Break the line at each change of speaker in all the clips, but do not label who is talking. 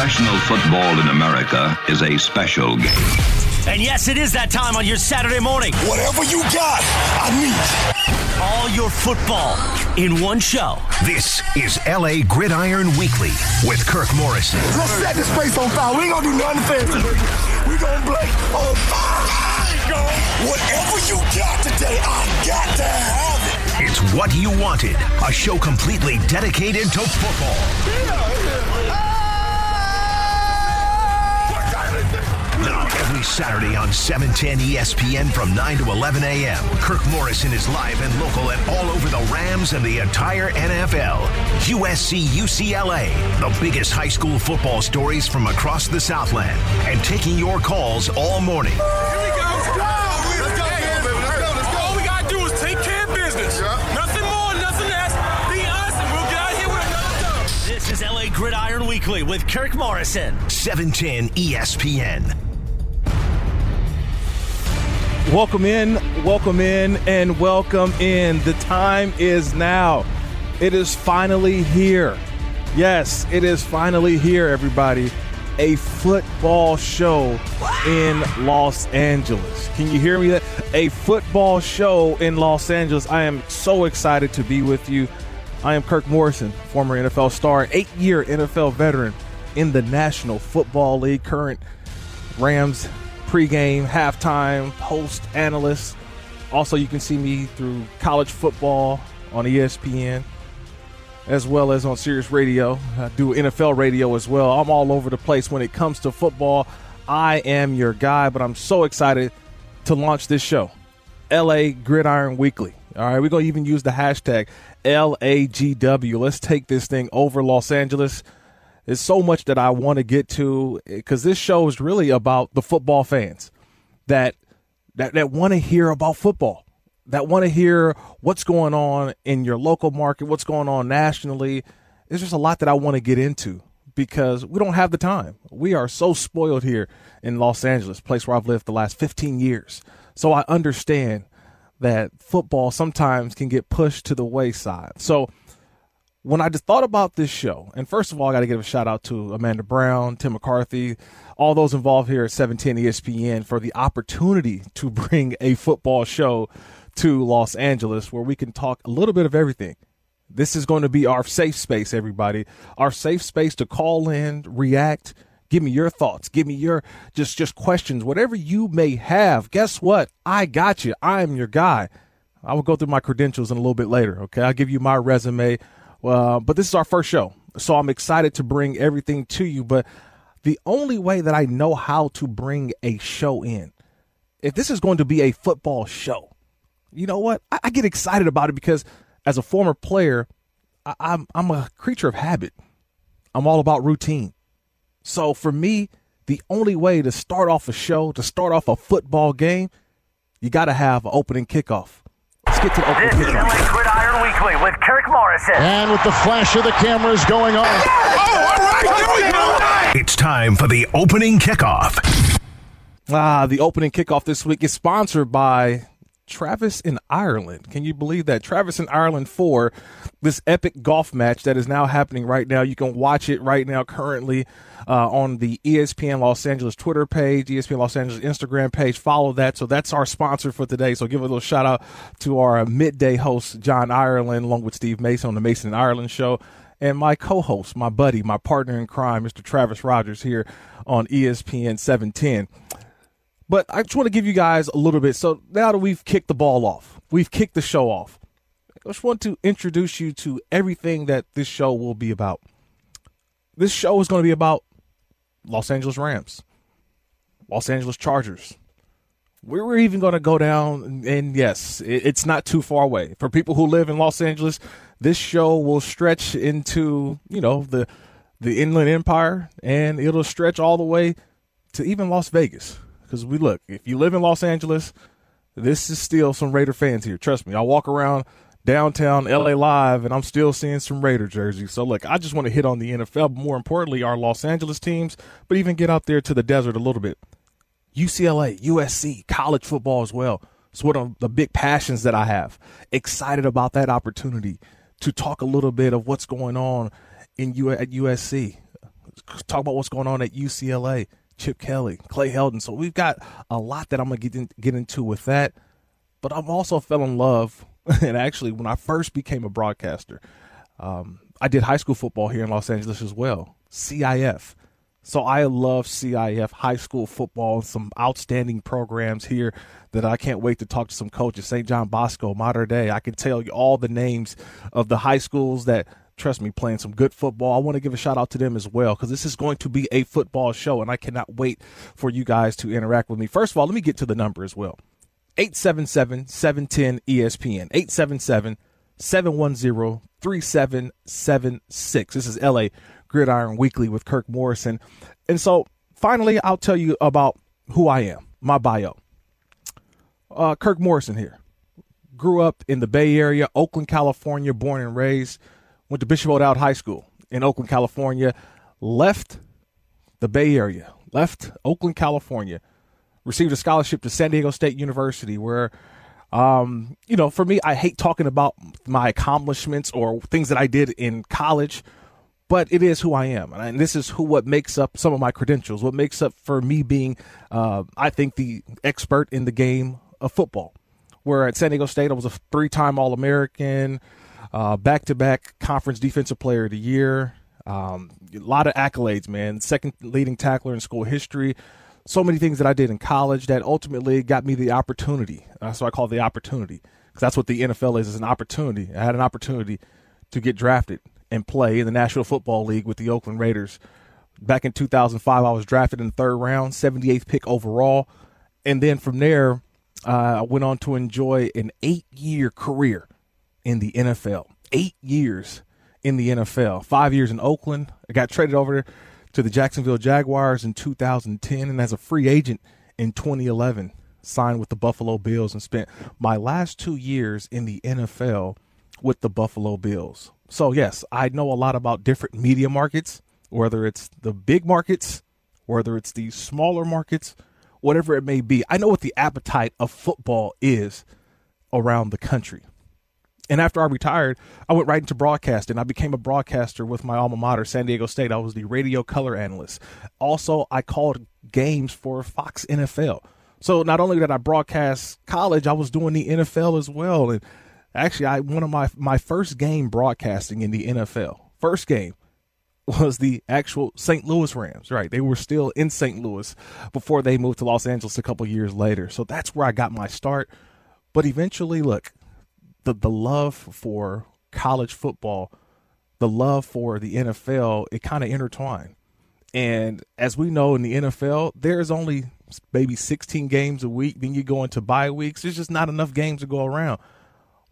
Professional football in America is a special game.
And yes, it is that time on your Saturday morning.
Whatever you got, I need.
All your football in one show.
This is LA Gridiron Weekly with Kirk Morrison.
Let's set this place on fire. We ain't gonna do nothing fancy. We gonna play on fire. Whatever you got today, I got to have it.
It's What You Wanted, a show completely dedicated to football. Now, every Saturday on 710 ESPN from 9 to 11 a.m., Kirk Morrison is live and local and all over the Rams and the entire NFL. USC UCLA, the biggest high school football stories from across the Southland, and taking your calls all morning.
Here we go. Let's go. Let's go, baby. Let's go. Let's go. All we gotta do is take care of business. Nothing more, nothing less. Be us, and we'll get out here with another dub.
This is LA Gridiron Weekly with Kirk Morrison.
710 ESPN.
Welcome in, welcome in, and welcome in. The time is now. It is finally here. Yes, it is finally here, everybody. A football show in Los Angeles. Can you hear me? That a football show in Los Angeles. I am so excited to be with you. I am Kirk Morrison, former NFL star, eight-year NFL veteran in the National Football League, current Rams pregame, halftime, post analyst. Also, you can see me through college football on ESPN, as well as on Sirius Radio. I do NFL radio as well. I'm all over the place when it comes to football. I am your guy, but I'm so excited to launch this show, LA Gridiron Weekly. All right, we're going to even use the hashtag LAGW. Let's take this thing over Los Angeles. There's so much that I want to get to eh, because this show is really about the football fans that that, that want to hear about football, that want to hear what's going on in your local market, what's going on nationally. There's just a lot that I want to get into because we don't have the time. We are so spoiled here in Los Angeles, place where I've lived the last 15 years. So I understand that football sometimes can get pushed to the wayside. So when I just thought about this show, and first of all, I got to give a shout out to Amanda Brown, Tim McCarthy, all those involved here at 710 ESPN for the opportunity to bring a football show to Los Angeles where we can talk a little bit of everything. This is going to be our safe space, everybody. Our safe space to call in, react, give me your thoughts, give me your just just questions, whatever you may have. Guess what? I got you. I am your guy. I will go through my credentials in a little bit later. Okay, I'll give you my resume. Uh, but this is our first show, so I'm excited to bring everything to you. But the only way that I know how to bring a show in, if this is going to be a football show, you know what? I, I get excited about it because as a former player, I, I'm I'm a creature of habit. I'm all about routine. So for me, the only way to start off a show, to start off a football game, you got to have an opening kickoff. Let's get to the opening
This is
kickoff.
LA Gridiron Weekly with Kirk Morrison.
And with the flash of the cameras going on.
Oh, all right. There we go.
It's time for the opening kickoff.
Ah, the opening kickoff this week is sponsored by Travis in Ireland. Can you believe that? Travis in Ireland for this epic golf match that is now happening right now. You can watch it right now currently uh, on the ESPN Los Angeles Twitter page, ESPN Los Angeles Instagram page. Follow that. So that's our sponsor for today. So give a little shout out to our midday host, John Ireland, along with Steve Mason on the Mason and Ireland show and my co-host, my buddy, my partner in crime, Mr. Travis Rogers here on ESPN 710. But I just want to give you guys a little bit. So now that we've kicked the ball off, we've kicked the show off. I just want to introduce you to everything that this show will be about. This show is going to be about Los Angeles Rams, Los Angeles Chargers. We're even going to go down, and yes, it's not too far away. For people who live in Los Angeles, this show will stretch into, you know, the the Inland Empire, and it'll stretch all the way to even Las Vegas. Because we look, if you live in Los Angeles, this is still some Raider fans here. Trust me. I walk around downtown LA Live and I'm still seeing some Raider jerseys. So look, I just want to hit on the NFL, but more importantly, our Los Angeles teams, but even get out there to the desert a little bit. UCLA, USC, college football as well. It's one of the big passions that I have. Excited about that opportunity to talk a little bit of what's going on in U- at USC. talk about what's going on at UCLA, Chip Kelly, Clay Helton. So we've got a lot that I'm gonna get in, get into with that. But I'm also fell in love, and actually, when I first became a broadcaster, um, I did high school football here in Los Angeles as well, CIF. So I love CIF high school football, and some outstanding programs here that I can't wait to talk to some coaches. St. John Bosco, Mater Dei. I can tell you all the names of the high schools that trust me, playing some good football. I want to give a shout out to them as well because this is going to be a football show, and I cannot wait for you guys to interact with me. First of all, let me get to the number as well 877 710 ESPN. 877 710 3776. This is LA Gridiron Weekly with Kirk Morrison. And so finally, I'll tell you about who I am, my bio. Uh, Kirk Morrison here. Grew up in the Bay Area, Oakland, California, born and raised. Went to Bishop O'Dowd High School in Oakland, California. Left the Bay Area, left Oakland, California. Received a scholarship to San Diego State University, where um, you know, for me, I hate talking about my accomplishments or things that I did in college, but it is who I am, and this is who what makes up some of my credentials. What makes up for me being, uh, I think, the expert in the game of football. Where at San Diego State, I was a three-time All-American, back-to-back Conference Defensive Player of the Year. Um, a lot of accolades, man. Second leading tackler in school history so many things that I did in college that ultimately got me the opportunity. That's what I call it the opportunity because that's what the NFL is, is an opportunity. I had an opportunity to get drafted and play in the National Football League with the Oakland Raiders. Back in 2005, I was drafted in the third round, 78th pick overall. And then from there, uh, I went on to enjoy an eight year career in the NFL. Eight years in the NFL. Five years in Oakland. I got traded over to the Jacksonville Jaguars in 2010 and as a free agent in 2011 signed with the Buffalo Bills and spent my last 2 years in the NFL with the Buffalo Bills. So yes, I know a lot about different media markets, whether it's the big markets, whether it's the smaller markets, whatever it may be. I know what the appetite of football is around the country. And after I retired, I went right into broadcasting. I became a broadcaster with my alma mater, San Diego State. I was the radio color analyst. Also, I called games for Fox NFL. So not only did I broadcast college, I was doing the NFL as well. And actually, I one of my my first game broadcasting in the NFL, first game was the actual St. Louis Rams. Right, they were still in St. Louis before they moved to Los Angeles a couple years later. So that's where I got my start. But eventually, look, the the love for college football, the love for the NFL, it kind of intertwined. And as we know in the NFL, there's only maybe 16 games a week. Then you go into bye weeks. There's just not enough games to go around.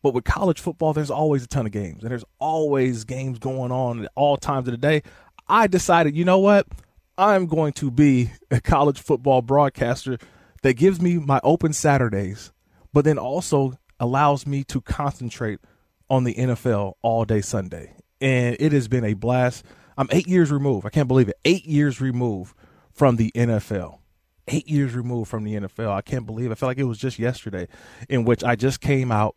But with college football, there's always a ton of games, and there's always games going on at all times of the day. I decided, you know what? I'm going to be a college football broadcaster that gives me my open Saturdays, but then also allows me to concentrate on the NFL all day Sunday. And it has been a blast. I'm eight years removed. I can't believe it. Eight years removed from the NFL. Eight years removed from the NFL. I can't believe it. I feel like it was just yesterday in which I just came out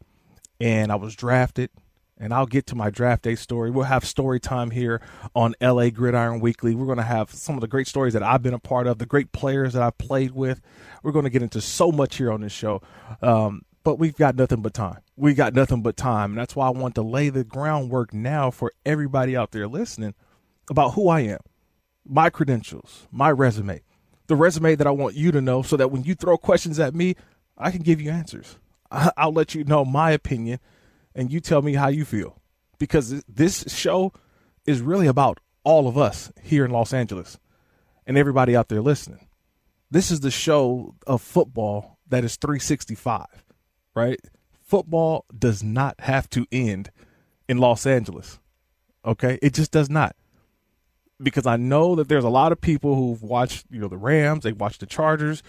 and I was drafted. And I'll get to my draft day story. We'll have story time here on LA Gridiron Weekly. We're going to have some of the great stories that I've been a part of, the great players that I've played with. We're going to get into so much here on this show. Um, but we've got nothing but time. We got nothing but time. And that's why I want to lay the groundwork now for everybody out there listening about who I am, my credentials, my resume, the resume that I want you to know so that when you throw questions at me, I can give you answers. I'll let you know my opinion and you tell me how you feel. Because this show is really about all of us here in Los Angeles and everybody out there listening. This is the show of football that is 365 right? Football does not have to end in Los Angeles. Okay? It just does not. Because I know that there's a lot of people who've watched, you know, the Rams, they watched the Chargers,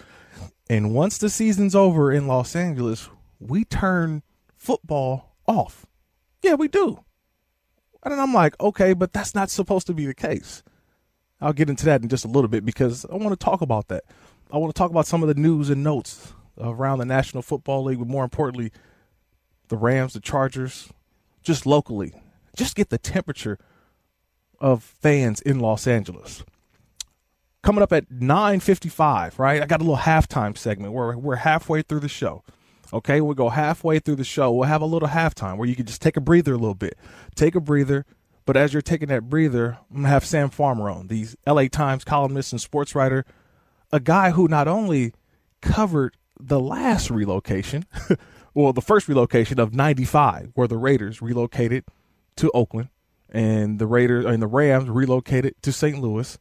and once the season's over in Los Angeles, we turn football off. Yeah, we do. And I'm like, okay, but that's not supposed to be the case. I'll get into that in just a little bit because I want to talk about that. I want to talk about some of the news and notes around the National Football League, but more importantly, the Rams, the Chargers, just locally. Just get the temperature of fans in Los Angeles. Coming up at 9:55, right? I got a little halftime segment where we're halfway through the show. Okay, we'll go halfway through the show. We'll have a little halftime where you can just take a breather a little bit. Take a breather, but as you're taking that breather, I'm gonna have Sam Farmer on, the LA Times columnist and sports writer, a guy who not only covered the last relocation, well, the first relocation of 95, where the Raiders relocated to Oakland and the Raiders and the Rams relocated to St. Louis.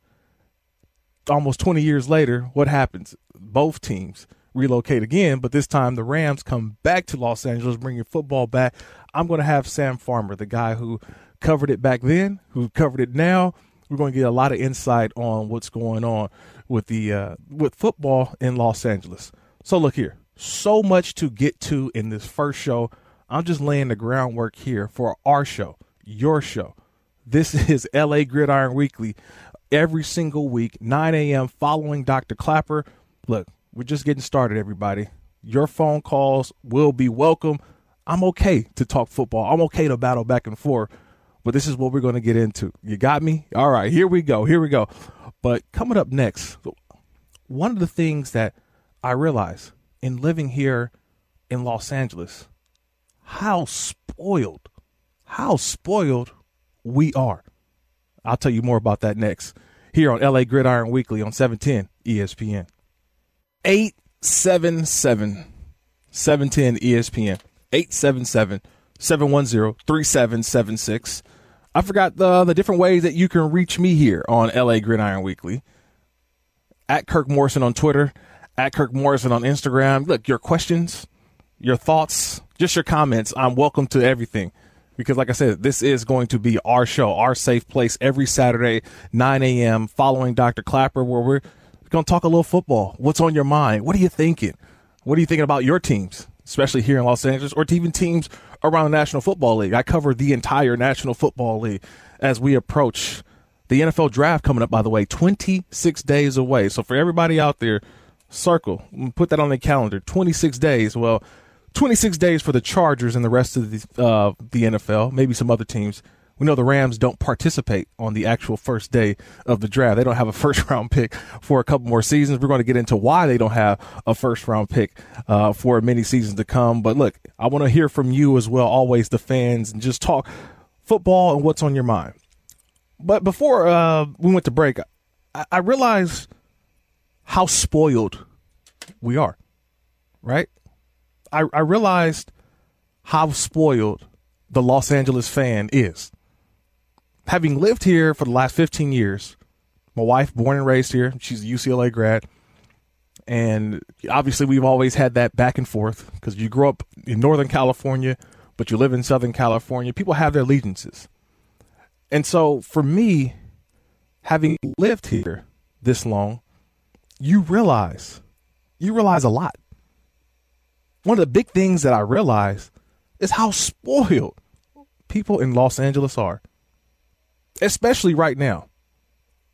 Almost 20 years later, what happens? Both teams relocate again, but this time the Rams come back to Los Angeles, bringing football back. I'm going to have Sam Farmer, the guy who covered it back then, who covered it now. We're going to get a lot of insight on what's going on with the uh, with football in Los Angeles. So look here, so much to get to in this first show. I'm just laying the groundwork here for our show, your show. This is LA Gridiron Weekly every single week, 9 a.m. following Dr. Clapper. Look, we're just getting started, everybody. Your phone calls will be welcome. I'm okay to talk football. I'm okay to battle back and forth, but this is what we're going to get into. You got me? All right, here we go. Here we go. But coming up next, one of the things that I realize in living here in Los Angeles, how spoiled, how spoiled we are. I'll tell you more about that next here on LA Gridiron Weekly on 710 ESPN. 877 710 ESPN. 877 710 3776. I forgot the, the different ways that you can reach me here on LA Gridiron Weekly. At Kirk Morrison on Twitter, at Kirk Morrison on Instagram. Look, your questions, your thoughts, just your comments. I'm welcome to everything because, like I said, this is going to be our show, our safe place every Saturday, 9 a.m., following Dr. Clapper, where we're going to talk a little football. What's on your mind? What are you thinking? What are you thinking about your teams, especially here in Los Angeles, or even teams around the National Football League? I cover the entire National Football League as we approach the NFL draft coming up, by the way, 26 days away. So for everybody out there, circle, put that on the calendar. 26 days. Well, 26 days for the Chargers and the rest of the uh, the NFL, maybe some other teams. We know the Rams don't participate on the actual first day of the draft. They don't have a first round pick for a couple more seasons. We're going to get into why they don't have a first round pick uh, for many seasons to come. But look, I want to hear from you as well, always the fans, and just talk football and what's on your mind. But before uh, we went to break, I, I realized how spoiled we are, right? I, I realized how spoiled the Los Angeles fan is. Having lived here for the last 15 years, my wife, born and raised here, she's a UCLA grad. And obviously, we've always had that back and forth because you grow up in Northern California, but you live in Southern California. People have their allegiances. And so, for me, having lived here this long, you realize, you realize a lot. One of the big things that I realize is how spoiled people in Los Angeles are, especially right now.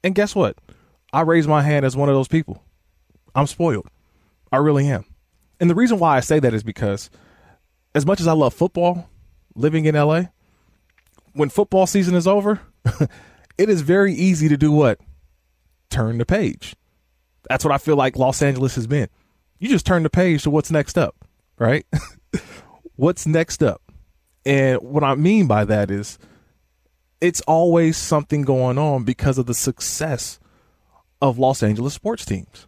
And guess what? I raise my hand as one of those people. I'm spoiled. I really am. And the reason why I say that is because, as much as I love football, living in LA, when football season is over, it is very easy to do what? Turn the page. That's what I feel like Los Angeles has been. You just turn the page to what's next up, right? what's next up? And what I mean by that is it's always something going on because of the success of Los Angeles sports teams.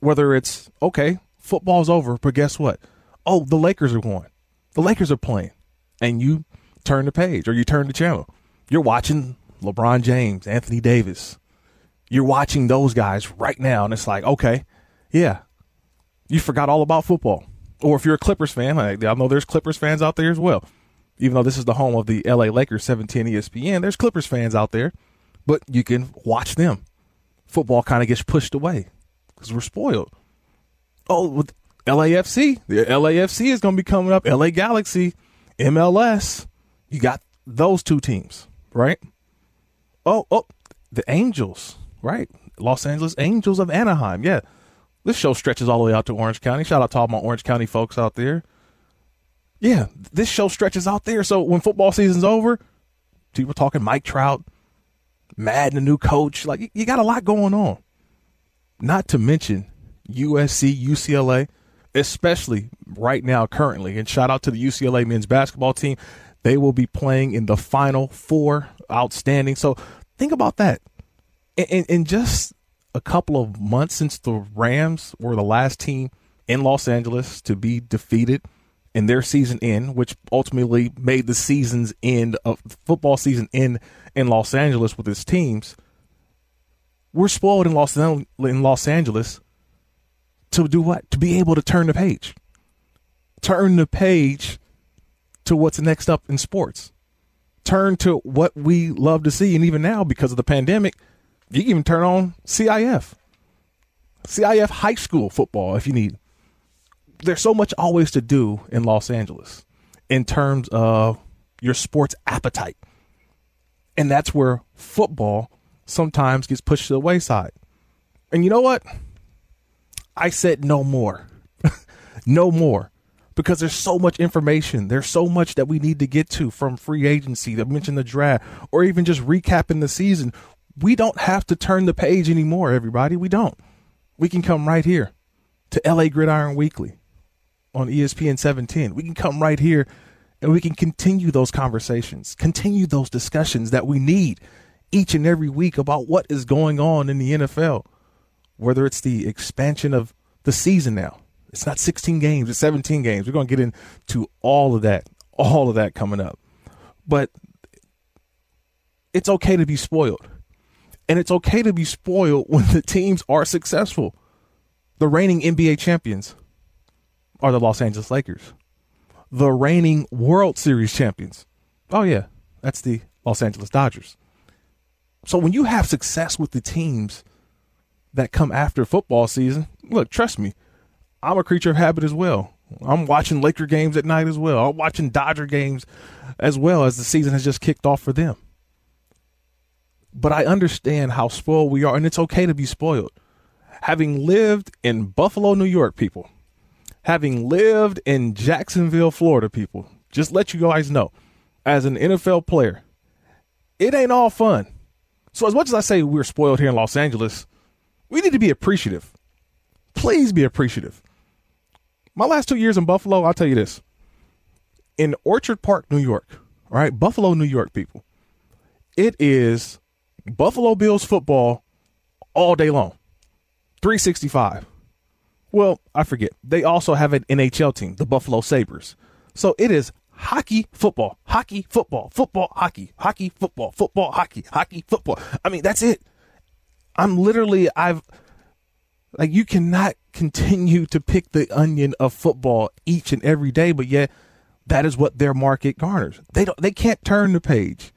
Whether it's, okay, football's over, but guess what? Oh, the Lakers are going. The Lakers are playing. And you turn the page or you turn the channel. You're watching LeBron James, Anthony Davis. You're watching those guys right now, and it's like, okay, yeah, you forgot all about football. Or if you're a Clippers fan, I, I know there's Clippers fans out there as well. Even though this is the home of the LA Lakers, 17 ESPN, there's Clippers fans out there, but you can watch them. Football kind of gets pushed away because we're spoiled. Oh, with LAFC, the LAFC is going to be coming up. LA Galaxy, MLS, you got those two teams, right? Oh, oh, the Angels, right? Los Angeles Angels of Anaheim. Yeah. This show stretches all the way out to Orange County. Shout out to all my Orange County folks out there. Yeah, this show stretches out there. So when football season's over, people talking Mike Trout, Maddon, a new coach. Like you got a lot going on. Not to mention USC, UCLA, especially right now, currently. And shout out to the UCLA men's basketball team. They will be playing in the final four. Outstanding. So think about that. In, in just a couple of months since the Rams were the last team in Los Angeles to be defeated in their season end, which ultimately made the season's end of football season end in Los Angeles with its teams. We're spoiled in Los in Los Angeles to do what? To be able to turn the page. Turn the page to what's next up in sports. Turn to what we love to see. And even now, because of the pandemic, you can even turn on CIF. CIF high school football if you need. There's so much always to do in Los Angeles in terms of your sports appetite. And that's where football sometimes gets pushed to the wayside. And you know what? I said no more. no more. Because there's so much information. There's so much that we need to get to from free agency, to mention the draft, or even just recapping the season. We don't have to turn the page anymore, everybody. We don't. We can come right here to LA Gridiron Weekly on ESPN 710. We can come right here and we can continue those conversations, continue those discussions that we need each and every week about what is going on in the NFL, whether it's the expansion of the season now. It's not 16 games, it's 17 games. We're going to get into all of that, all of that coming up. But it's okay to be spoiled. And it's okay to be spoiled when the teams are successful. The reigning NBA champions are the Los Angeles Lakers the reigning World Series champions. Oh, yeah, that's the Los Angeles Dodgers. So when you have success with the teams that come after football season, look, trust me, I'm a creature of habit as well. I'm watching Laker games at night as well. I'm watching Dodger games as well as the season has just kicked off for them. But I understand how spoiled we are, and it's okay to be spoiled. Having lived in Buffalo, New York, people, having lived in Jacksonville, Florida, people, just let you guys know, as an NFL player, it ain't all fun. So, as much as I say we're spoiled here in Los Angeles, we need to be appreciative. Please be appreciative. My last two years in Buffalo, I'll tell you this. In Orchard Park, New York, all right, Buffalo, New York, people, it is Buffalo Bills football all day long, 365. Well, I forget. They also have an NHL team, the Buffalo Sabres. So it is hockey, football, hockey, football, football, hockey, hockey, football, football, hockey, hockey, football. I mean, that's it. I'm literally, I've, like, you cannot continue to pick the onion of football each and every day, but yet that is what their market garners. They don't, they can't turn the page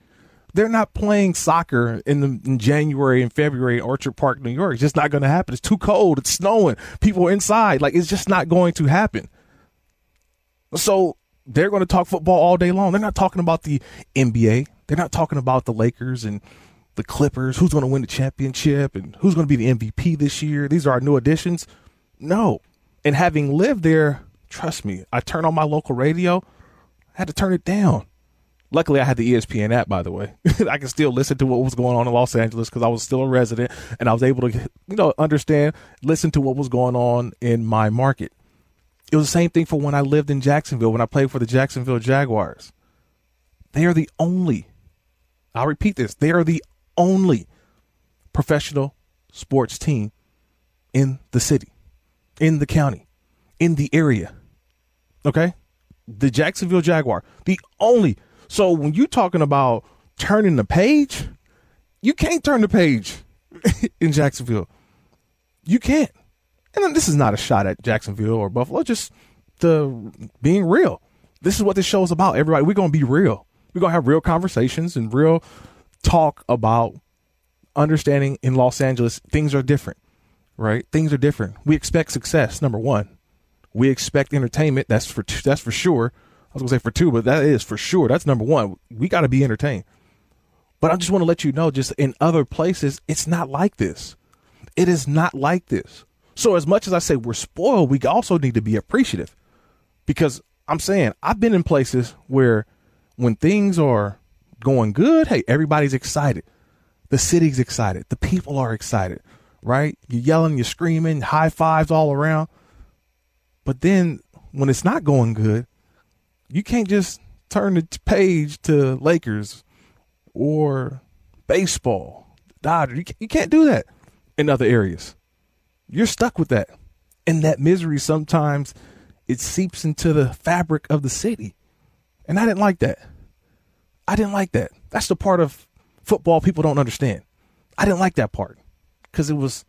they're not playing soccer in, the, in January and February in Orchard Park, New York. It's just not going to happen. It's too cold. It's snowing. People are inside. Like it's just not going to happen. So they're going to talk football all day long. They're not talking about the NBA. They're not talking about the Lakers and the Clippers. Who's going to win the championship and who's going to be the MVP this year? These are our new additions. No. And having lived there, trust me, I turned on my local radio. I had to turn it down Luckily, I had the ESPN app, by the way. I can still listen to what was going on in Los Angeles because I was still a resident and I was able to, you know, understand, listen to what was going on in my market. It was the same thing for when I lived in Jacksonville, when I played for the Jacksonville Jaguars. They are the only, I'll repeat this, they are the only professional sports team in the city, in the county, in the area. Okay? The Jacksonville Jaguar, the only so when you're talking about turning the page, you can't turn the page in Jacksonville. You can't. And this is not a shot at Jacksonville or Buffalo, just the being real. This is what this show is about. Everybody, we're gonna be real. We're gonna have real conversations and real talk about understanding in Los Angeles things are different, right? Things are different. We expect success. Number one, we expect entertainment. That's for that's for sure was gonna say for two, but that is for sure. That's number one. We got to be entertained. But I just want to let you know, just in other places, it's not like this. It is not like this. So as much as I say we're spoiled, we also need to be appreciative, because I'm saying I've been in places where when things are going good, hey, everybody's excited. The city's excited. The people are excited, right? You're yelling, you're screaming, high fives all around. But then when it's not going good, you can't just turn the page to Lakers or baseball, Dodgers. You can't, you can't do that in other areas. You're stuck with that. And that misery sometimes it seeps into the fabric of the city. And I didn't like that. I didn't like that. That's the part of football people don't understand. I didn't like that part because it was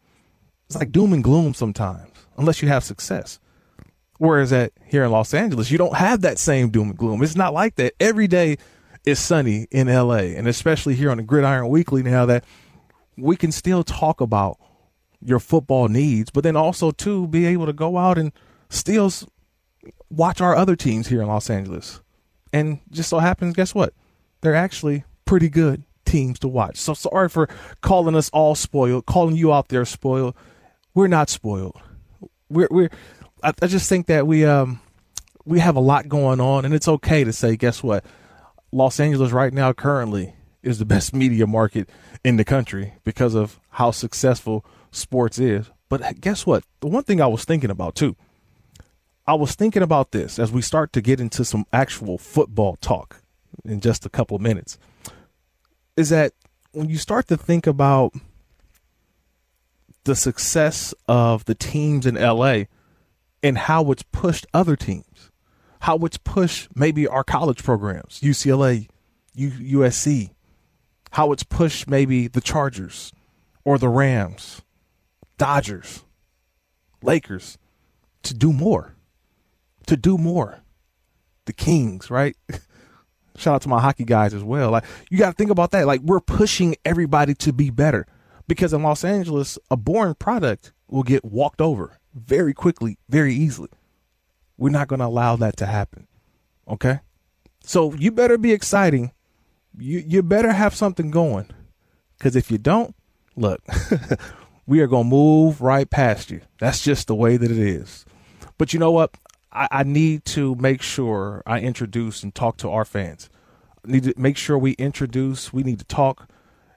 it's like doom and gloom sometimes unless you have success. Whereas at here in Los Angeles, you don't have that same doom and gloom. It's not like that. Every day is sunny in LA, and especially here on the Gridiron Weekly now that we can still talk about your football needs, but then also to be able to go out and still watch our other teams here in Los Angeles. And just so happens, guess what? They're actually pretty good teams to watch. So sorry for calling us all spoiled, calling you out there spoiled. We're not spoiled. We're we're I, I just think that we um we have a lot going on and it's okay to say, guess what? Los Angeles right now currently is the best media market in the country because of how successful sports is. But guess what? The one thing I was thinking about too, I was thinking about this as we start to get into some actual football talk in just a couple of minutes, is that when you start to think about the success of the teams in LA and how it's pushed other teams, how it's pushed maybe our college programs, UCLA, U- USC, how it's pushed maybe the Chargers or the Rams, Dodgers, Lakers to do more, to do more. The Kings, right? Shout out to my hockey guys as well. Like you got to think about that. Like we're pushing everybody to be better because in Los Angeles, a boring product will get walked over very quickly, very easily. We're not going to allow that to happen. Okay? So you better be exciting you you better have something going, because if you don't, look, we are gonna move right past you. That's just the way that it is. But you know what? I, I need to make sure I introduce and talk to our fans. I need to make sure we introduce. We need to talk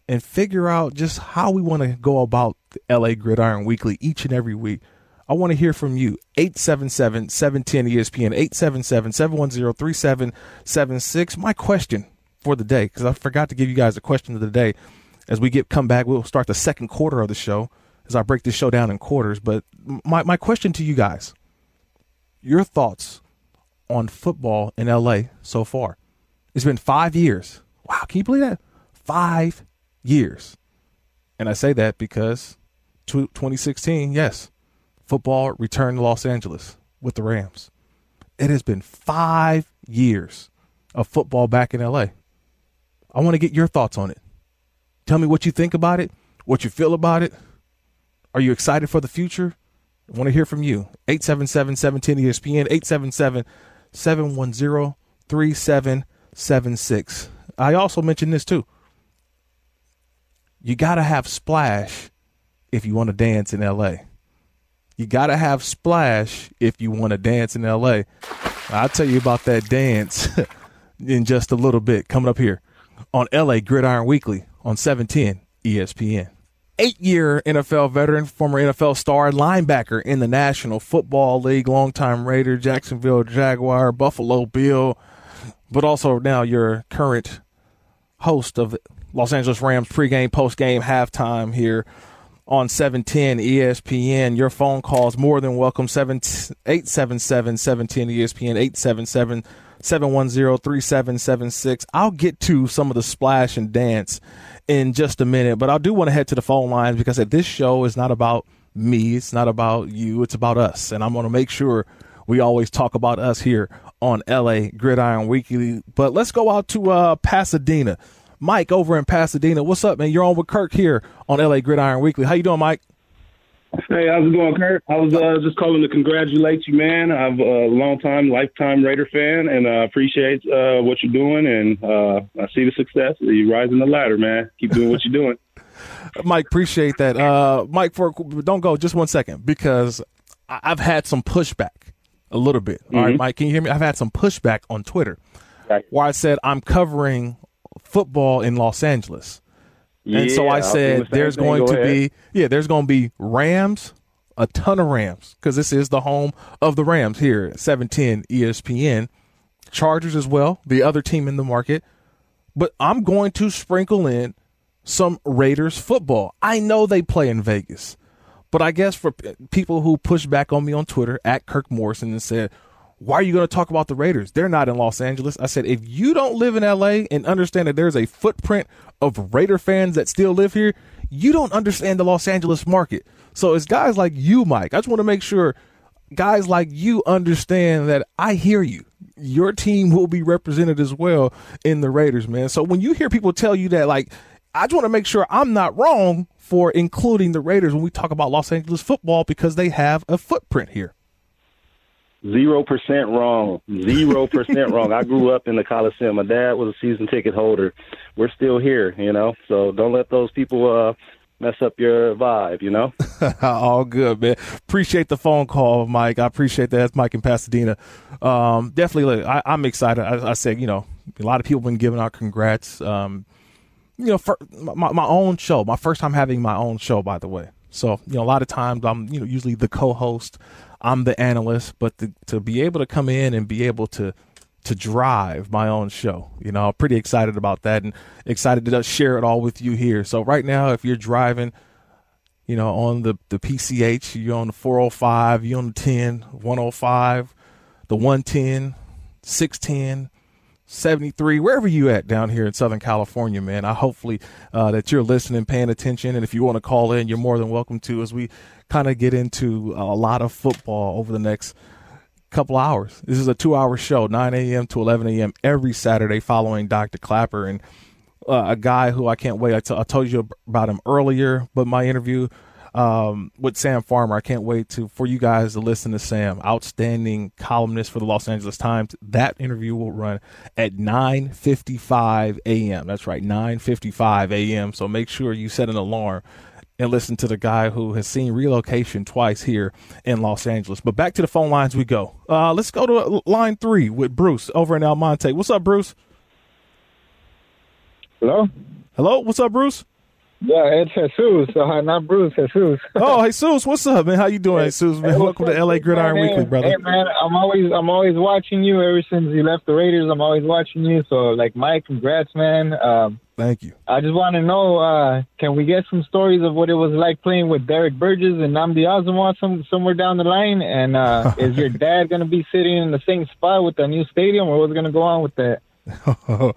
and figure out just how we want to go about the LA Gridiron Weekly each and every week. I want to hear from you. 877 710 ESPN, 877 710 3776. My question for the day because I forgot to give you guys a question of the day. As we get come back, we'll start the second quarter of the show as I break this show down in quarters. But my my question to you guys, your thoughts on football in LA so far? It's been five years. Wow, can you believe that? Five years. And I say that because 2016, yes, football returned to Los Angeles with the Rams. It has been five years of football back in LA. I want to get your thoughts on it. Tell me what you think about it, what you feel about it. Are you excited for the future? I want to hear from you. 877 17 ESPN, 877 710 3776. I also mentioned this too. You got to have splash if you want to dance in LA. You got to have splash if you want to dance in LA. I'll tell you about that dance in just a little bit coming up here on LA Gridiron Weekly on 710 ESPN. Eight year NFL veteran, former NFL star, linebacker in the National Football League, longtime Raider, Jacksonville Jaguar, Buffalo Bill, but also now your current host of Los Angeles Rams pregame, postgame, halftime here on 710 ESPN. Your phone calls more than welcome. 877 710 ESPN, 877 710-3776. I'll get to some of the splash and dance in just a minute, but I do want to head to the phone lines because this show is not about me, it's not about you, it's about us. And I'm going to make sure we always talk about us here on LA Gridiron Weekly. But let's go out to uh, Pasadena. Mike over in Pasadena. What's up, man? You're on with Kirk here on LA Gridiron Weekly. How you doing, Mike?
Hey, how's it going, Kirk? I was uh, just calling to congratulate you, man. I'm a long-time, lifetime Raider fan, and I uh, appreciate uh, what you're doing. And uh, I see the success. You're rising the ladder, man. Keep doing what you're doing.
Mike, appreciate that. Uh, Mike, for don't go just one second because I've had some pushback a little bit. Mm-hmm. All right. Mike, can you hear me? I've had some pushback on Twitter right. where I said I'm covering football in Los Angeles. and so I said
the
there's
thing.
going
Go
to
ahead.
be yeah, there's going to be Rams, a ton of Rams because this is the home of the Rams here at 710 ESPN. Chargers as well, the other team in the market. But I'm going to sprinkle in some Raiders football. I know they play in Vegas. But I guess for p- people who push back on me on Twitter at Kirk Morrison and said, why are you going to talk about the Raiders? They're not in Los Angeles. I said, if you don't live in LA and understand that there's a footprint of Raider fans that still live here, you don't understand the Los Angeles market. So it's guys like you, Mike. I just want to make sure guys like you understand that I hear you. Your team will be represented as well in the Raiders, man. So when you hear people tell you that, like, I just want to make sure I'm not wrong for including the Raiders when we talk about Los Angeles football because they have a footprint here.
Zero percent wrong. Zero percent wrong. I grew up in the Coliseum. My dad was a season ticket holder. We're still here, you know. So don't let those people uh, mess up your vibe, you know.
All good, man. Appreciate the phone call, Mike. I appreciate that. That's Mike in Pasadena. Um, definitely, look, I, I'm excited. I, I said, you know, a lot of people been giving out congrats. Um, you know, for my, my own show, my first time having my own show, by the way. So, you know, a lot of times I'm, you know, usually the co-host, I'm the analyst, but to, to be able to come in and be able to, to drive my own show, you know, I'm pretty excited about that and excited to share it all with you here. So right now, if you're driving, you know, on the, the PCH, you're on the 405, you're on the 10, 105, the 110, 610, 73, wherever you at down here in Southern California, man. I hopefully uh, that you're listening, paying attention, and if you want to call in, you're more than welcome to as we kind of get into a lot of football over the next couple hours. This is a two-hour show, 9 a.m. to 11 a.m. every Saturday, following Dr. Clapper and uh, a guy who I can't wait. I, t- I told you about him earlier, but my interview um, with Sam Farmer, I can't wait to for you guys to listen to Sam, outstanding columnist for the Los Angeles Times. That interview will run at 9:55 a.m. That's right, 9:55 a.m. So make sure you set an alarm and listen to the guy who has seen relocation twice here in Los Angeles. But back to the phone lines we go. Uh, let's go to line three with Bruce over in El Monte. What's up, Bruce?
Hello?
Hello, what's up, Bruce?
Yeah, it's Jesus. Uh, not Bruce, Jesus.
Oh, Jesus, what's up, man? How you doing, Jesus? Man, welcome to LA Gridiron
Hey,
Weekly, brother.
Hey man, I'm always I'm always watching you ever since you left the Raiders. I'm always watching you. So like Mike, congrats, man. Um,
Thank you.
I just want to know, uh, can we get some stories of what it was like playing with Derrick Burgess and Nnamdi Asomugha some, somewhere down the line? And uh, is your dad going to be sitting in the same spot with the new stadium, or what's going to go on with that?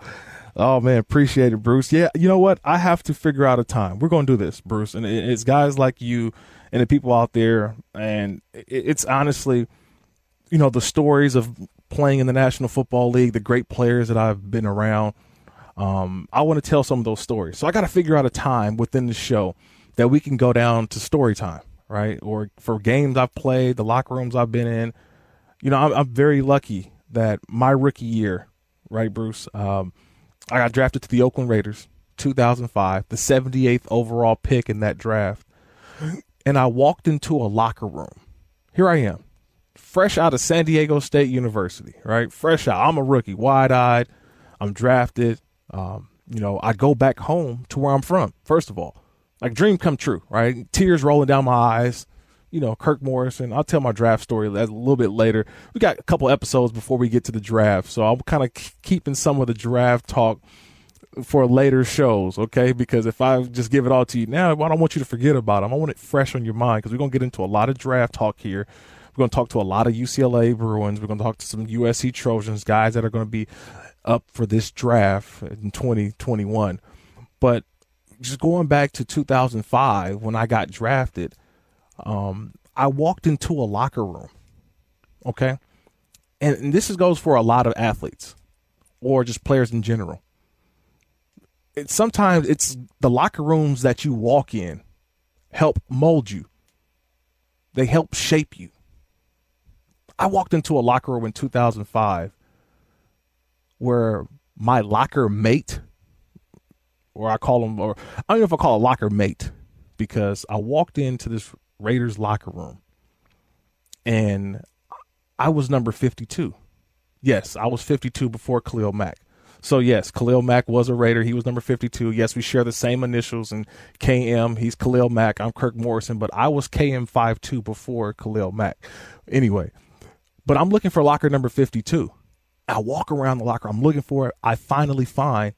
oh man, appreciate it, Bruce. Yeah, you know what? I have to figure out a time. We're going to do this, Bruce, and it's guys like you and the people out there, and it's honestly, you know, the stories of playing in the National Football League, the great players that I've been around. Um, I want to tell some of those stories, so I got to figure out a time within the show that we can go down to story time, right? Or for games I've played, the locker rooms I've been in. You know, I'm, I'm very lucky that my rookie year, right, Bruce? Um, I got drafted to the Oakland Raiders, 2005, the 78th overall pick in that draft. And I walked into a locker room. Here I am, fresh out of San Diego State University, right? Fresh out. I'm a rookie, wide eyed. I'm drafted. Um, you know, I go back home to where I'm from, first of all. Like, dream come true, right? Tears rolling down my eyes. You know, Kirk Morrison. I'll tell my draft story a little bit later. We got a couple episodes before we get to the draft. So I'm kind of keeping some of the draft talk for later shows, okay? Because if I just give it all to you now, I don't want you to forget about them. I want it fresh on your mind because we're going to get into a lot of draft talk here. We're going to talk to a lot of UCLA Bruins. We're going to talk to some USC Trojans, guys that are going to be up for this draft in 2021. But just going back to 2005 when I got drafted, um, I walked into a locker room, okay? And, and this is, goes for a lot of athletes or just players in general. It, sometimes it's the locker rooms that you walk in help mold you. They help shape you. I walked into a locker room in 2005 where my locker mate, or I call him, or I don't know if I call a locker mate, because I walked into this Raiders locker room and I was number 52. Yes, I was 52 before Khalil Mack. So yes, Khalil Mack was a Raider. He was number 52. Yes, we share the same initials and KM. He's Khalil Mack. I'm Kirk Morrison, but I was KM52 before Khalil Mack. Anyway, but I'm looking for locker number 52. I walk around the locker. I'm looking for it. I finally find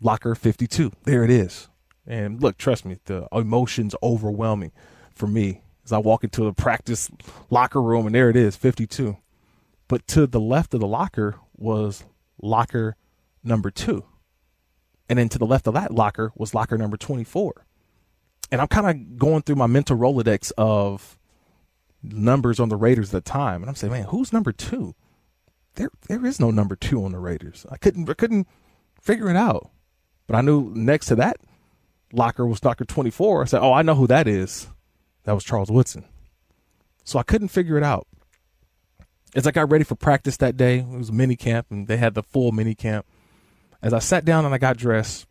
locker 52. There it is. And look, trust me, the emotions overwhelming for me as I walk into the practice locker room, and there it is, 52. But to the left of the locker was locker number two. And then to the left of that locker was locker number 24. And I'm kind of going through my mental Rolodex of numbers on the Raiders at the time. And I'm saying, man, who's number two? There, there is no number two on the Raiders. I couldn't, I couldn't figure it out. But I knew next to that locker was locker 24. I said, oh, I know who that is. That was Charles Woodson. So I couldn't figure it out. As I got ready for practice that day, it was mini camp, and they had the full mini camp as I sat down and I got dressed,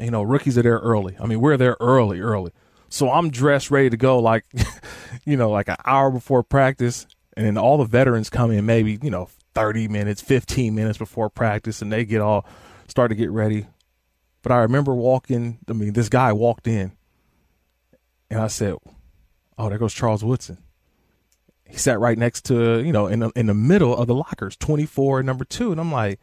you know, rookies are there early. I mean, we're there early, early. So I'm dressed, ready to go, like, you know, like an hour before practice. And then all the veterans come in maybe, you know, 30 minutes, 15 minutes before practice, and they get all start to get ready. But I remember walking, I mean, this guy walked in, and I said, Oh, there goes Charles Woodson. He sat right next to, you know, in the, in the middle of the lockers, 24 number two. And I'm like,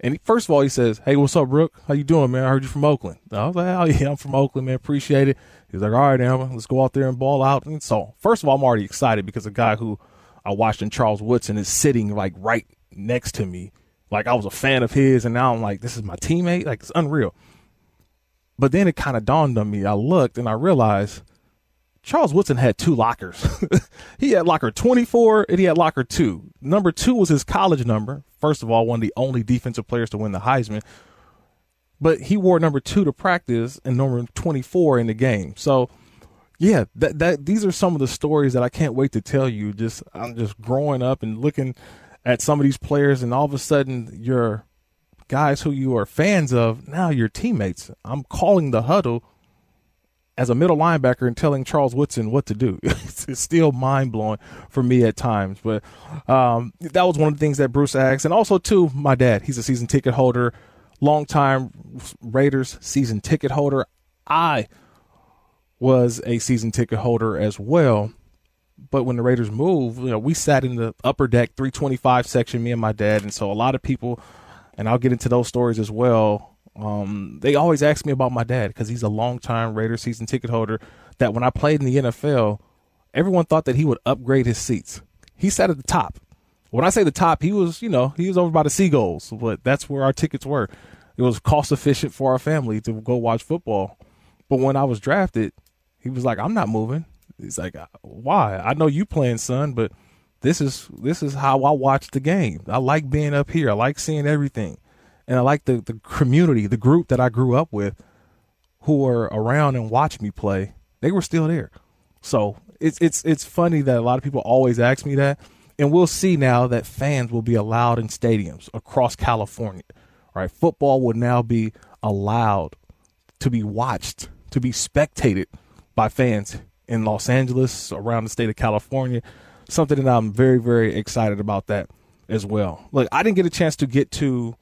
and he, first of all, he says, "Hey, what's up, Brooke? How you doing, man? I heard you from Oakland." I was like, "Oh yeah, I'm from Oakland, man. Appreciate it." He's like, "All right, Amber, let's go out there and ball out." And so, first of all, I'm already excited because a guy who I watched in Charles Woodson is sitting like right next to me. Like I was a fan of his, and now I'm like, this is my teammate. Like it's unreal. But then it kind of dawned on me. I looked and I realized Charles Woodson had two lockers. he had locker 24 and he had locker two. Number two was his college number. First of all, one of the only defensive players to win the Heisman. But he wore number two to practice and number 24 in the game. So, yeah, that, that these are some of the stories that I can't wait to tell you. Just I'm just growing up and looking at some of these players, and all of a sudden, you're guys who you are fans of now you're teammates. I'm calling the huddle as a middle linebacker and telling Charles Woodson what to do. it's still mind blowing for me at times. But um, that was one of the things that Bruce asked. And also, too, my dad, he's a season ticket holder, longtime Raiders season ticket holder. I was a season ticket holder as well. But when the Raiders moved, you know, we sat in the upper deck 325 section, me and my dad. And so a lot of people, and I'll get into those stories as well, um, they always ask me about my dad because he's a longtime Raider season ticket holder. That when I played in the NFL, everyone thought that he would upgrade his seats. He sat at the top. When I say the top, he was, you know, he was over by the Seagulls, but that's where our tickets were. It was cost efficient for our family to go watch football. But when I was drafted, he was like, "I'm not moving." He's like, "Why? I know you playing, son, but this is this is how I watch the game. I like being up here. I like seeing everything." and I like the the community, the group that I grew up with, who were around and watched me play. They were still there, so it's it's it's funny that a lot of people always ask me that, and we'll see now that fans will be allowed in stadiums across California. Right, football will now be allowed to be watched, to be spectated by fans in Los Angeles, around the state of California. Something that I'm very very excited about that as well. Look, I didn't get a chance to get to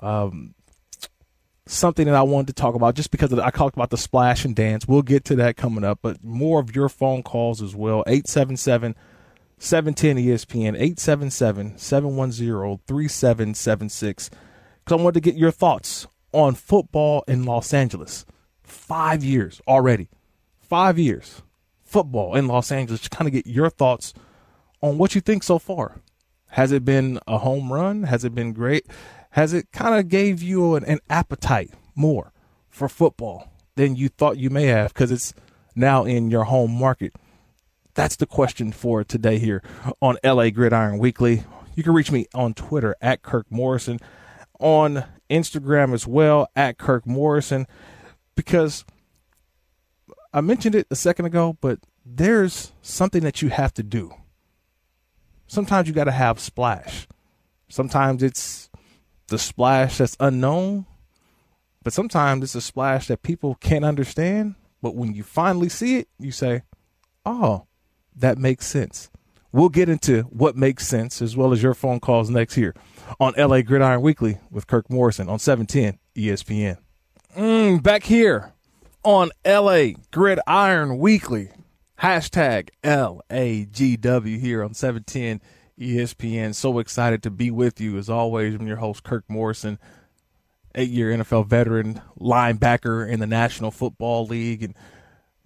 um, something that I wanted to talk about just because the, I talked about the splash and dance. We'll get to that coming up, but more of your phone calls as well. 877 710 ESPN, 877 710 3776. Because I wanted to get your thoughts on football in Los Angeles. Five years already. Five years. Football in Los Angeles. Just kind of get your thoughts on what you think so far. Has it been a home run? Has it been great? has it kind of gave you an, an appetite more for football than you thought you may have because it's now in your home market? That's the question for today here on LA Gridiron Weekly. You can reach me on Twitter at Kirk Morrison, on Instagram as well at Kirk Morrison, because I mentioned it a second ago, but there's something that you have to do. Sometimes you got to have splash. Sometimes it's the splash that's unknown, but sometimes it's a splash that people can't understand. But when you finally see it, you say, oh, that makes sense. We'll get into what makes sense as well as your phone calls next here on LA Gridiron Weekly with Kirk Morrison on 710 ESPN. Mm, back here on LA Gridiron Weekly. Hashtag LAGW here on 710 ESPN. So excited to be with you as always. I'm your host, Kirk Morrison, eight year NFL veteran, linebacker in the National Football League, and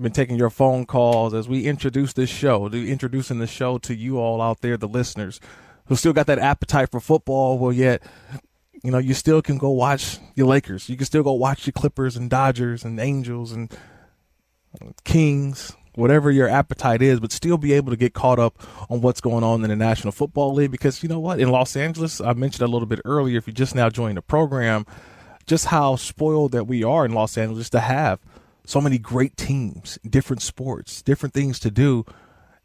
been taking your phone calls as we introduce this show, introducing the show to you all out there, the listeners who still got that appetite for football. Well, yet, you know, you still can go watch your Lakers. You can still go watch your Clippers and Dodgers and Angels and Kings, whatever your appetite is, but still be able to get caught up on what's going on in the National Football League. Because you know what? In Los Angeles, I mentioned a little bit earlier, if you just now joined the program, just how spoiled that we are in Los Angeles to have so many great teams, different sports, different things to do.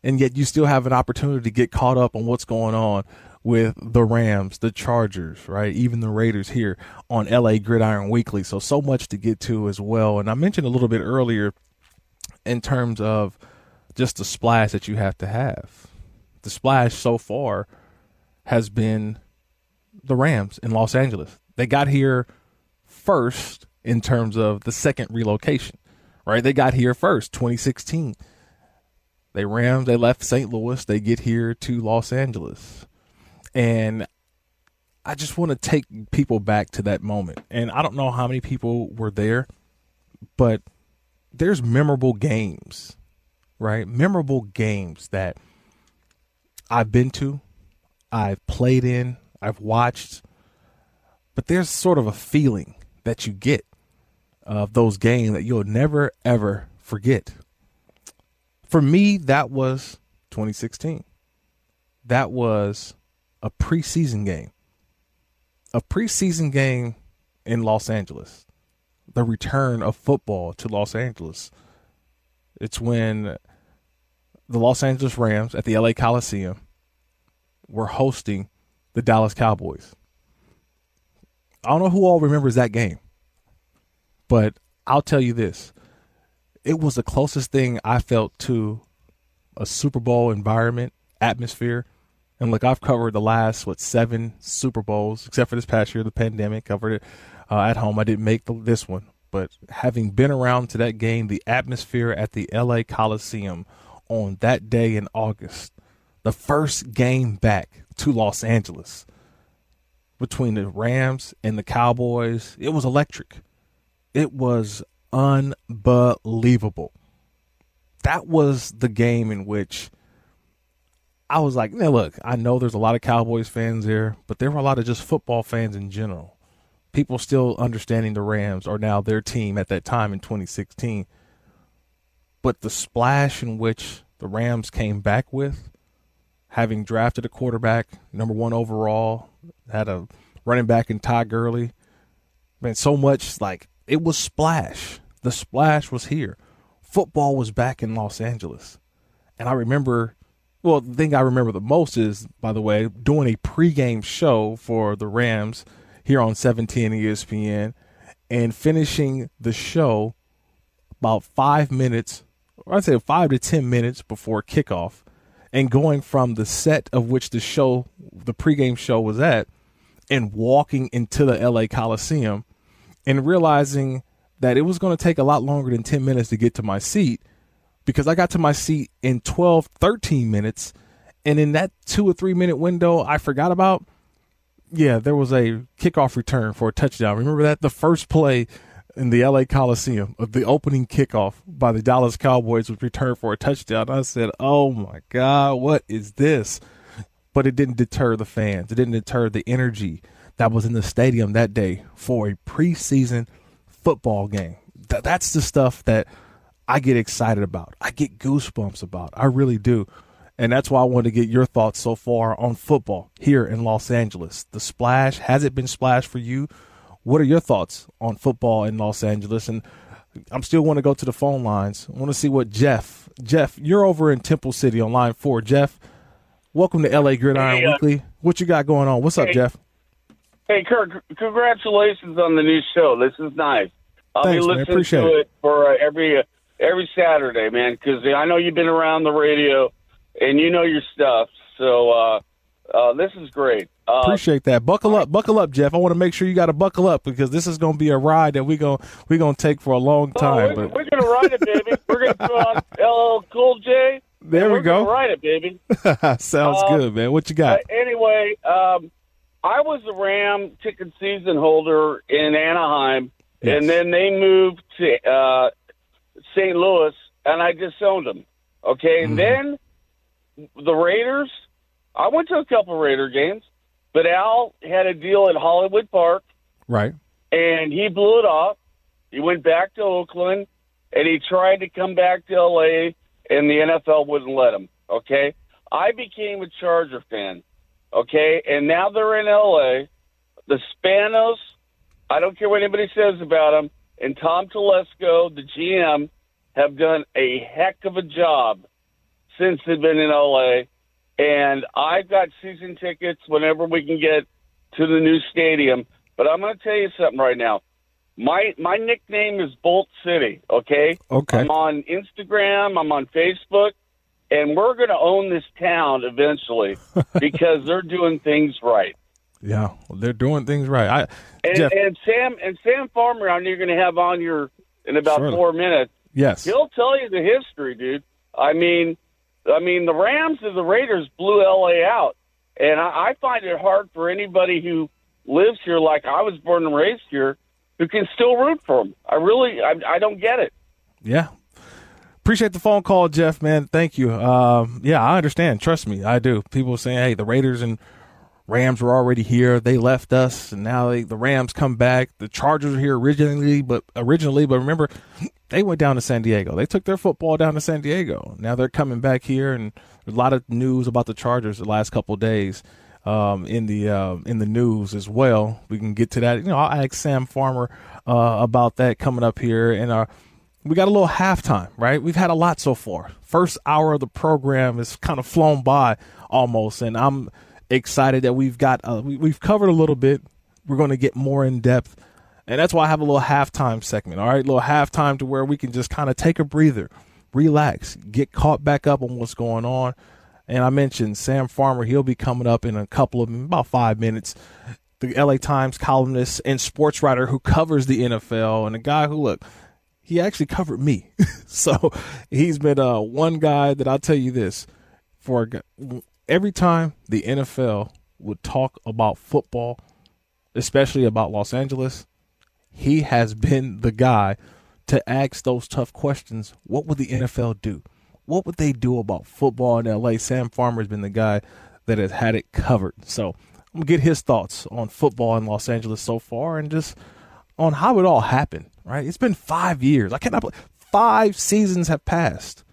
And yet you still have an opportunity to get caught up on what's going on with the Rams, the Chargers, right? Even the Raiders here on LA Gridiron Weekly. So, so much to get to as well. And I mentioned a little bit earlier in terms of just the splash that you have to have. The splash so far has been the Rams in Los Angeles. They got here first in terms of the second relocation, right? They got here first, 2016. They Rams, they left St. Louis, they get here to Los Angeles. And I just want to take people back to that moment. And I don't know how many people were there, but – there's memorable games, right? Memorable games that I've been to, I've played in, I've watched, but there's sort of a feeling that you get of those games that you'll never ever forget. For me, that was 2016. That was a preseason game. A preseason game in Los Angeles the return of football to Los Angeles. It's when the Los Angeles Rams at the LA Coliseum were hosting the Dallas Cowboys. I don't know who all remembers that game, but I'll tell you this. It was the closest thing I felt to a Super Bowl environment, atmosphere. And look, I've covered the last, what, seven Super Bowls, except for this past year, the pandemic, covered it uh, at home. I didn't make the, this one, but having been around to that game, the atmosphere at the LA Coliseum on that day in August, the first game back to Los Angeles between the Rams and the Cowboys, it was electric. It was unbelievable. That was the game in which I was like, now look, I know there's a lot of Cowboys fans there, but there were a lot of just football fans in general people still understanding the Rams are now their team at that time in 2016. But the splash in which the Rams came back with, having drafted a quarterback, number one overall, had a running back in Todd Gurley, man, so much like it was splash. The splash was here. Football was back in Los Angeles. And I remember, well, the thing I remember the most is, by the way, doing a pregame show for the Rams – here on 710 ESPN and finishing the show about five minutes, or I'd say five to 10 minutes before kickoff, and going from the set of which the show, the pregame show was at, and walking into the LA Coliseum and realizing that it was going to take a lot longer than 10 minutes to get to my seat because I got to my seat in 12, 13 minutes. And in that two or three minute window I forgot about, yeah, there was a kickoff return for a touchdown. Remember that the first play in the LA Coliseum of the opening kickoff by the Dallas Cowboys was returned for a touchdown. I said, "Oh my God, what is this?" But it didn't deter the fans. It didn't deter the energy that was in the stadium that day for a preseason football game. Th- that's the stuff that I get excited about. I get goosebumps about. I really do. And that's why I wanted to get your thoughts so far on football here in Los Angeles. The splash, has it been splash for you? What are your thoughts on football in Los Angeles? And I'm still want to go to the phone lines. I want to see what Jeff, Jeff, you're over in Temple City on line four. Jeff, welcome to LA Gridiron hey, uh, Weekly. What you got going on? What's hey, up, Jeff?
Hey, Kirk, congratulations on the new show. This is nice. I'll
Thanks,
be listening
Appreciate
to
it,
it for uh, every uh, every Saturday, man, because I know you've been around the radio and you know your stuff. So uh, uh, this is great. Uh,
Appreciate that. Buckle up, buckle up, Jeff. I want to make sure you got to buckle up because this is going to be a ride that we going we going to take for a long
oh,
time.
we're,
but
we're gonna ride it, baby. we're gonna put on LL Cool J.
There we go.
Ride it, baby.
Sounds
Um,
good, man. What you got?
Uh, anyway, um, I was a Ram ticket season holder in Anaheim,
Yes.
and then they moved to uh, St. Louis, and I disowned them. Okay, and then the Raiders. I went to a couple Raider games, but Al had a deal at Hollywood Park,
right.
and he blew it off. He went back to Oakland, and he tried to come back to L.A., and the NFL wouldn't let him. Okay, I became a Charger fan. Okay, and now they're in L.A. The Spanos, I don't care what anybody says about them, and Tom Telesco, the GM, have done a heck of a job since they've been in L.A. And I've got season tickets whenever we can get to the new stadium. But I'm going to tell you something right now. My my nickname is Bolt City. Okay.
Okay.
I'm on Instagram. I'm on Facebook, and we're going to own this town eventually because they're doing things right.
Yeah, they're doing things right. I
And,
Jeff,
and Sam and Sam Farmer, I know you're going to have on your in about
Surely.
four minutes.
yes.
He'll tell you the history, dude. I mean, I mean, the Rams and the Raiders blew LA out, and I, I find it hard for anybody who lives here, like I was born and raised here, who can still root for them. I really, I, I don't get it.
Yeah. Appreciate the phone call, Jeff, man. Thank you. Um, yeah, I understand. Trust me, I do. People saying, hey, the Raiders and Rams were already here. They left us, and now they, the Rams come back. The Chargers are here originally, but originally, but remember, they went down to San Diego. They took their football down to San Diego. Now they're coming back here, and a lot of news about the Chargers the last couple days um, in the uh, in the news as well. We can get to that. You know, I'll ask Sam Farmer uh, about that coming up here and our we got a little halftime, right? We've had a lot so far. First hour of the program is kind of flown by almost, and I'm excited that we've got uh, we, we've covered a little bit. We're going to get more in depth, and that's why I have a little halftime segment. All right, a little halftime to where we can just kind of take a breather, relax, get caught back up on what's going on. And I mentioned Sam Farmer; he'll be coming up in a couple of about five minutes. The LA Times columnist and sports writer who covers the NFL, and a guy who look he actually covered me. so he's been uh, one guy that I'll tell you this for every time the NFL would talk about football, especially about Los Angeles, he has been the guy to ask those tough questions. What would the NFL do? What would they do about football in LA? Sam Farmer has been the guy that has had it covered. So I'm gonna get his thoughts on football in Los Angeles so far and just on how it all happened, right? It's been five years. I cannot believe five seasons have passed,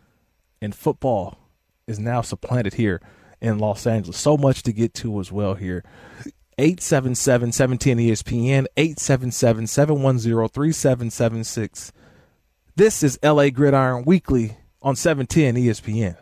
and football is now supplanted here in Los Angeles. So much to get to as well here. 877 17 ESPN, 877 710 3776. This is LA Gridiron Weekly on E 710 ESPN.